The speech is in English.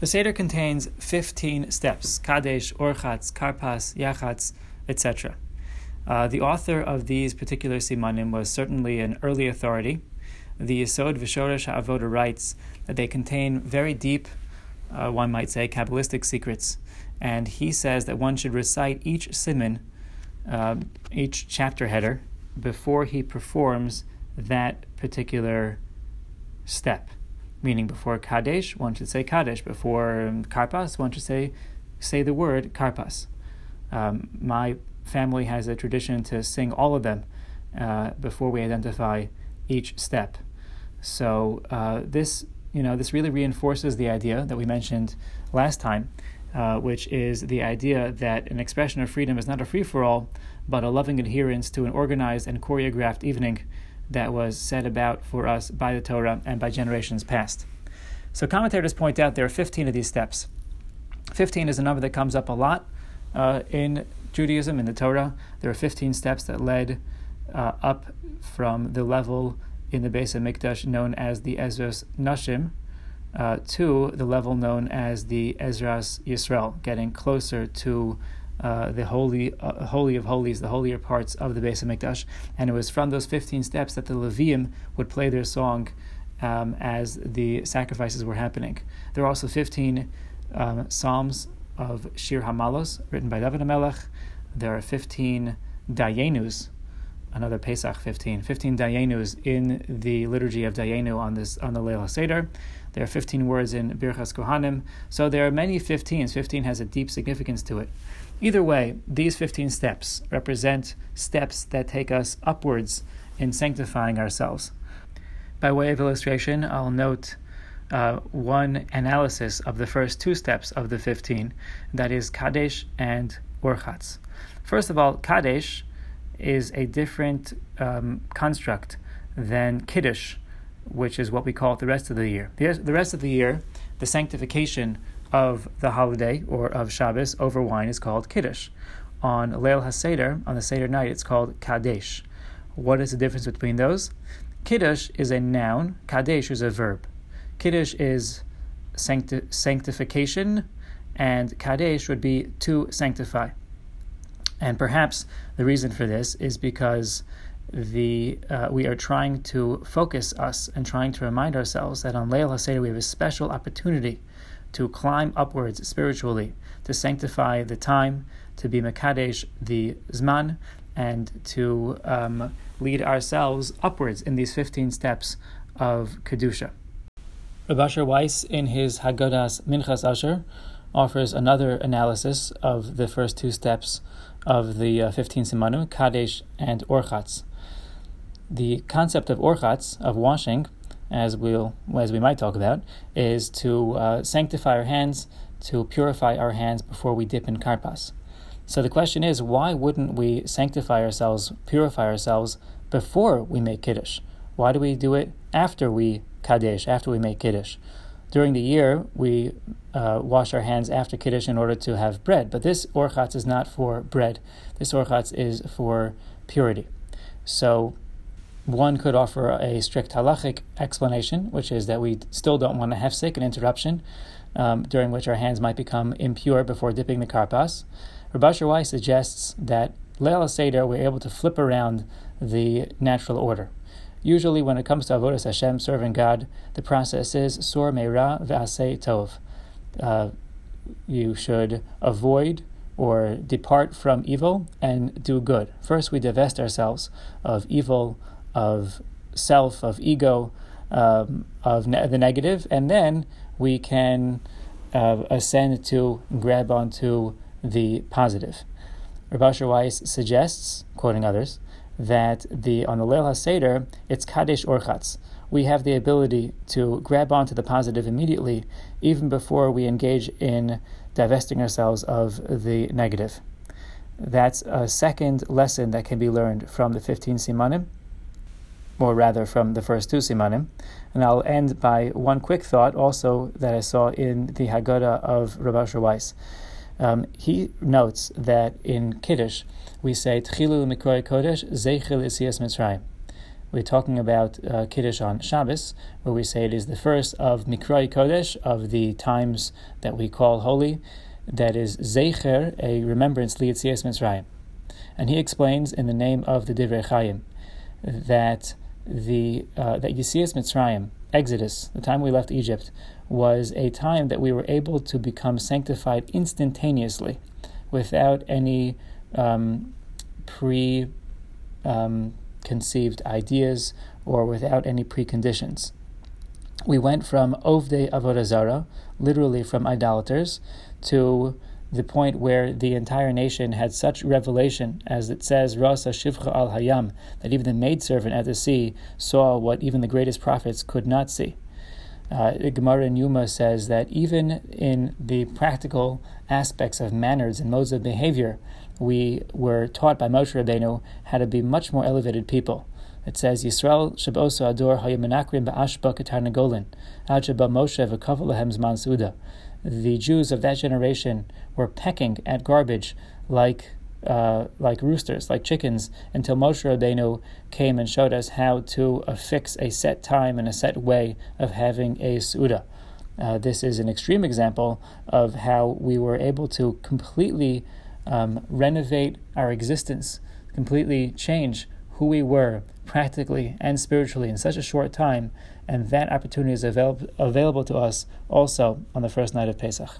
The Seder contains 15 steps Kadesh, Orchatz, Karpas, Yachatz, etc. Uh, the author of these particular simanim was certainly an early authority. The Yisod Vishoresh Avoda writes that they contain very deep, uh, one might say, Kabbalistic secrets. And he says that one should recite each simon, uh, each chapter header, before he performs that particular step meaning before Kadesh, one should say Kadesh. Before um, Karpas, one should say say the word Karpas. Um, my family has a tradition to sing all of them uh, before we identify each step. So uh, this, you know, this really reinforces the idea that we mentioned last time, uh, which is the idea that an expression of freedom is not a free for all, but a loving adherence to an organized and choreographed evening that was set about for us by the Torah and by generations past. So commentators point out there are 15 of these steps. 15 is a number that comes up a lot uh, in Judaism, in the Torah. There are 15 steps that led uh, up from the level in the Beis HaMikdash known as the Ezras Nashim uh, to the level known as the Ezras Yisrael, getting closer to uh, the holy, uh, holy of holies, the holier parts of the Beis Hamikdash, and it was from those fifteen steps that the Leviim would play their song um, as the sacrifices were happening. There are also fifteen um, psalms of Shir Hamalos written by David Hamelech. There are fifteen Dayenus, another Pesach 15, 15 Dayenus in the liturgy of Dayenu on this on the Leil Seder. There are 15 words in Birchas Kohanim. So there are many 15s. 15 has a deep significance to it. Either way, these 15 steps represent steps that take us upwards in sanctifying ourselves. By way of illustration, I'll note uh, one analysis of the first two steps of the 15, that is Kadesh and Orchatz. First of all, Kadesh is a different um, construct than Kiddush, which is what we call it the rest of the year. The rest of the year, the sanctification of the holiday or of Shabbos over wine is called Kiddush. On Leil HaSeder, on the Seder night, it's called Kadesh. What is the difference between those? Kiddush is a noun, Kadesh is a verb. Kiddush is sancti- sanctification, and Kadesh would be to sanctify. And perhaps the reason for this is because the uh, we are trying to focus us and trying to remind ourselves that on Leil HaSeder we have a special opportunity to climb upwards spiritually, to sanctify the time, to be Makadesh the Zman, and to um, lead ourselves upwards in these 15 steps of Kedusha. Rav Asher Weiss, in his Haggadas Minchas Asher, offers another analysis of the first two steps of the uh, 15 Simanim, Kadesh and Orchatz. The concept of Orchatz, of washing, as we'll as we might talk about, is to uh, sanctify our hands, to purify our hands before we dip in karpas. So the question is, why wouldn't we sanctify ourselves, purify ourselves before we make kiddush? Why do we do it after we kadesh, after we make kiddush? During the year, we uh, wash our hands after kiddush in order to have bread, but this orchatz is not for bread. This orchatz is for purity. So one could offer a strict halachic explanation, which is that we still don't want hefsek an interruption um, during which our hands might become impure before dipping the karpas. Rabbi Weiss suggests that Leil Seder we're able to flip around the natural order. Usually, when it comes to avodas Hashem, serving God, the process is sor meira ve'asei tov. Uh, you should avoid or depart from evil and do good. First, we divest ourselves of evil, of self, of ego, um, of ne- the negative, and then we can uh, ascend to grab onto the positive. Rabbi Weiss suggests, quoting others, that the on the Leil HaSeder, it's Kadesh Orchatz. We have the ability to grab onto the positive immediately, even before we engage in divesting ourselves of the negative. That's a second lesson that can be learned from the 15 Simanim or rather from the first two simanim. And I'll end by one quick thought also that I saw in the Haggadah of Rav Weiss. Um, he notes that in Kiddush we say Tchilu Mikroy Kodesh Zeichel Isias Mitzrayim. we're talking about uh, Kiddush on Shabbos, where we say it is the first of Mikrai Kodesh, of the times that we call holy, that is Zecher, a remembrance Lietzias Mitzrayim. And he explains in the name of the Divrei Chaim that the uh, that Yitzias Mitzrayim, Exodus, the time we left Egypt, was a time that we were able to become sanctified instantaneously, without any um, pre um, ideas or without any preconditions. We went from Ovde Avodah literally from idolaters, to the point where the entire nation had such revelation, as it says, Rasa Shifcha al Hayam, that even the maidservant at the sea saw what even the greatest prophets could not see. Uh, Gemara in Yoma says that even in the practical aspects of manners and modes of behavior, we were taught by Moshe Rabbeinu how to be much more elevated people. It says, Yisrael shabosu ador hayamanakrim ba'ashba katarnagolin, ad Moshe v'kav lehem zman suda. The Jews of that generation were pecking at garbage like uh, like roosters, like chickens, until Moshe Rabbeinu came and showed us how to affix a set time and a set way of having a Suda. Uh, this is an extreme example of how we were able to completely um, renovate our existence, completely change who we were practically and spiritually in such a short time, and that opportunity is avail- available to us also on the first night of Pesach.